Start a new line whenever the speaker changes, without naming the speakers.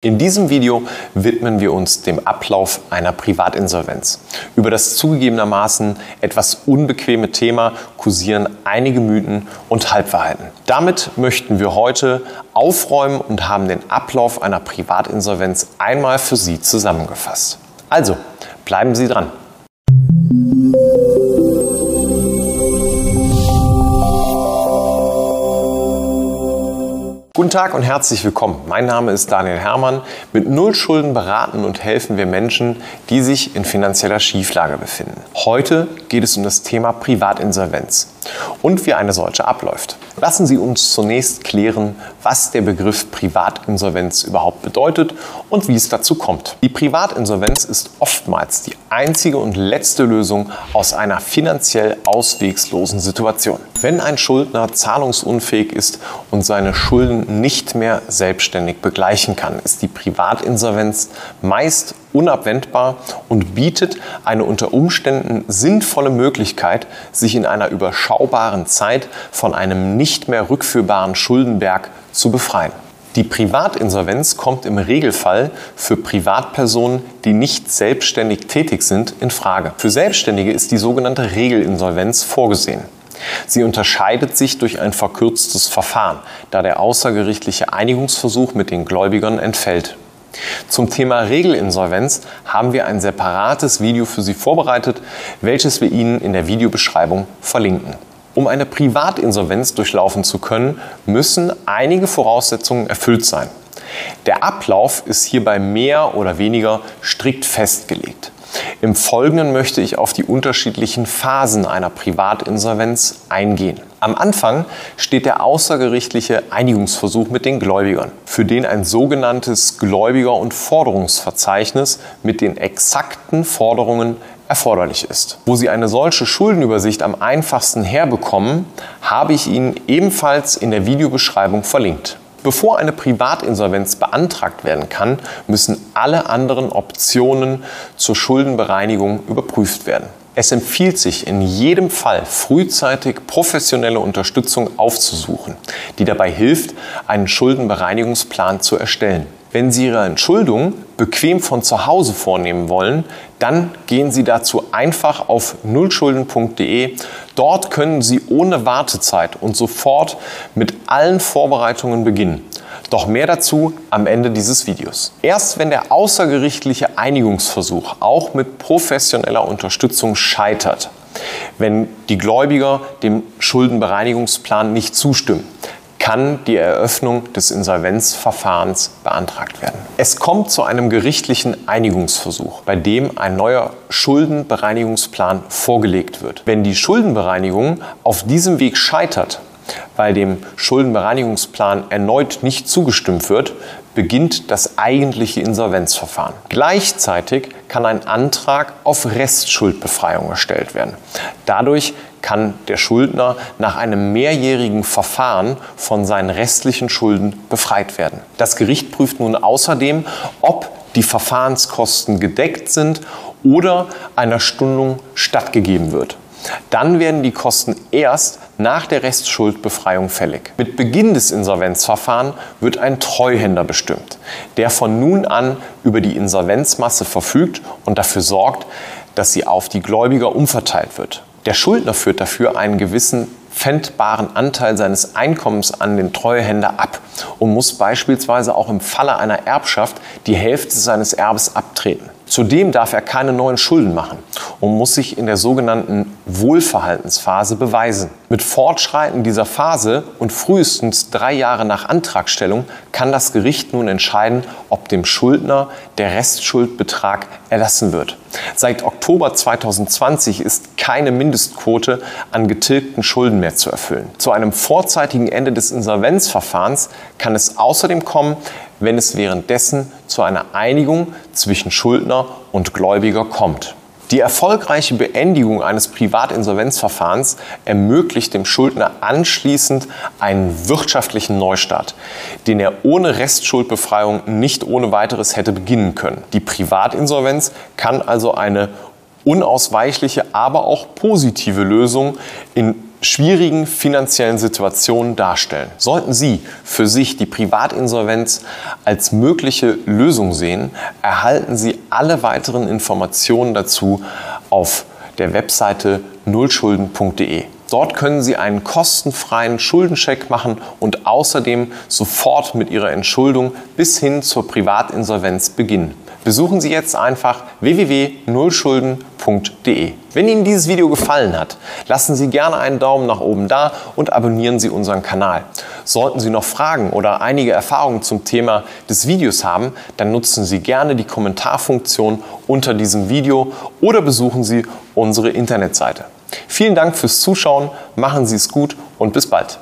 In diesem Video widmen wir uns dem Ablauf einer Privatinsolvenz. Über das zugegebenermaßen etwas unbequeme Thema kursieren einige Mythen und Halbwahrheiten. Damit möchten wir heute aufräumen und haben den Ablauf einer Privatinsolvenz einmal für Sie zusammengefasst. Also, bleiben Sie dran. Guten Tag und herzlich willkommen. Mein Name ist Daniel Hermann. Mit Null Schulden beraten und helfen wir Menschen, die sich in finanzieller Schieflage befinden. Heute geht es um das Thema Privatinsolvenz und wie eine solche abläuft. Lassen Sie uns zunächst klären, was der Begriff Privatinsolvenz überhaupt bedeutet und wie es dazu kommt. Die Privatinsolvenz ist oftmals die einzige und letzte Lösung aus einer finanziell auswegslosen Situation. Wenn ein Schuldner zahlungsunfähig ist und seine Schulden nicht mehr selbstständig begleichen kann, ist die Privatinsolvenz meist unabwendbar und bietet eine unter Umständen sinnvolle Möglichkeit, sich in einer überschaubaren Zeit von einem nicht mehr rückführbaren Schuldenberg zu befreien. Die Privatinsolvenz kommt im Regelfall für Privatpersonen, die nicht selbstständig tätig sind, in Frage. Für Selbstständige ist die sogenannte Regelinsolvenz vorgesehen. Sie unterscheidet sich durch ein verkürztes Verfahren, da der außergerichtliche Einigungsversuch mit den Gläubigern entfällt. Zum Thema Regelinsolvenz haben wir ein separates Video für Sie vorbereitet, welches wir Ihnen in der Videobeschreibung verlinken. Um eine Privatinsolvenz durchlaufen zu können, müssen einige Voraussetzungen erfüllt sein. Der Ablauf ist hierbei mehr oder weniger strikt festgelegt. Im Folgenden möchte ich auf die unterschiedlichen Phasen einer Privatinsolvenz eingehen. Am Anfang steht der außergerichtliche Einigungsversuch mit den Gläubigern, für den ein sogenanntes Gläubiger- und Forderungsverzeichnis mit den exakten Forderungen erforderlich ist. Wo Sie eine solche Schuldenübersicht am einfachsten herbekommen, habe ich Ihnen ebenfalls in der Videobeschreibung verlinkt. Bevor eine Privatinsolvenz beantragt werden kann, müssen alle anderen Optionen zur Schuldenbereinigung überprüft werden. Es empfiehlt sich in jedem Fall frühzeitig professionelle Unterstützung aufzusuchen, die dabei hilft, einen Schuldenbereinigungsplan zu erstellen. Wenn Sie Ihre Entschuldung bequem von zu Hause vornehmen wollen, dann gehen Sie dazu einfach auf nullschulden.de. Dort können Sie ohne Wartezeit und sofort mit allen Vorbereitungen beginnen. Doch mehr dazu am Ende dieses Videos. Erst wenn der außergerichtliche Einigungsversuch auch mit professioneller Unterstützung scheitert, wenn die Gläubiger dem Schuldenbereinigungsplan nicht zustimmen, kann die Eröffnung des Insolvenzverfahrens beantragt werden. Es kommt zu einem gerichtlichen Einigungsversuch, bei dem ein neuer Schuldenbereinigungsplan vorgelegt wird. Wenn die Schuldenbereinigung auf diesem Weg scheitert, weil dem Schuldenbereinigungsplan erneut nicht zugestimmt wird, beginnt das eigentliche Insolvenzverfahren. Gleichzeitig kann ein Antrag auf Restschuldbefreiung gestellt werden. Dadurch kann der Schuldner nach einem mehrjährigen Verfahren von seinen restlichen Schulden befreit werden. Das Gericht prüft nun außerdem, ob die Verfahrenskosten gedeckt sind oder einer Stundung stattgegeben wird. Dann werden die Kosten erst nach der Restschuldbefreiung fällig. Mit Beginn des Insolvenzverfahrens wird ein Treuhänder bestimmt, der von nun an über die Insolvenzmasse verfügt und dafür sorgt, dass sie auf die Gläubiger umverteilt wird. Der Schuldner führt dafür einen gewissen pfändbaren Anteil seines Einkommens an den Treuhänder ab und muss beispielsweise auch im Falle einer Erbschaft die Hälfte seines Erbes abtreten. Zudem darf er keine neuen Schulden machen und muss sich in der sogenannten Wohlverhaltensphase beweisen. Mit Fortschreiten dieser Phase und frühestens drei Jahre nach Antragstellung kann das Gericht nun entscheiden, ob dem Schuldner der Restschuldbetrag erlassen wird. Seit Oktober 2020 ist keine Mindestquote an getilgten Schulden mehr zu erfüllen. Zu einem vorzeitigen Ende des Insolvenzverfahrens kann es außerdem kommen, wenn es währenddessen zu einer Einigung zwischen Schuldner und Gläubiger kommt. Die erfolgreiche Beendigung eines Privatinsolvenzverfahrens ermöglicht dem Schuldner anschließend einen wirtschaftlichen Neustart, den er ohne Restschuldbefreiung nicht ohne weiteres hätte beginnen können. Die Privatinsolvenz kann also eine unausweichliche, aber auch positive Lösung in schwierigen finanziellen Situationen darstellen. Sollten Sie für sich die Privatinsolvenz als mögliche Lösung sehen, erhalten Sie alle weiteren Informationen dazu auf der Webseite nullschulden.de. Dort können Sie einen kostenfreien Schuldencheck machen und außerdem sofort mit Ihrer Entschuldung bis hin zur Privatinsolvenz beginnen. Besuchen Sie jetzt einfach www.nullschulden.de. Wenn Ihnen dieses Video gefallen hat, lassen Sie gerne einen Daumen nach oben da und abonnieren Sie unseren Kanal. Sollten Sie noch Fragen oder einige Erfahrungen zum Thema des Videos haben, dann nutzen Sie gerne die Kommentarfunktion unter diesem Video oder besuchen Sie unsere Internetseite. Vielen Dank fürs Zuschauen, machen Sie es gut und bis bald.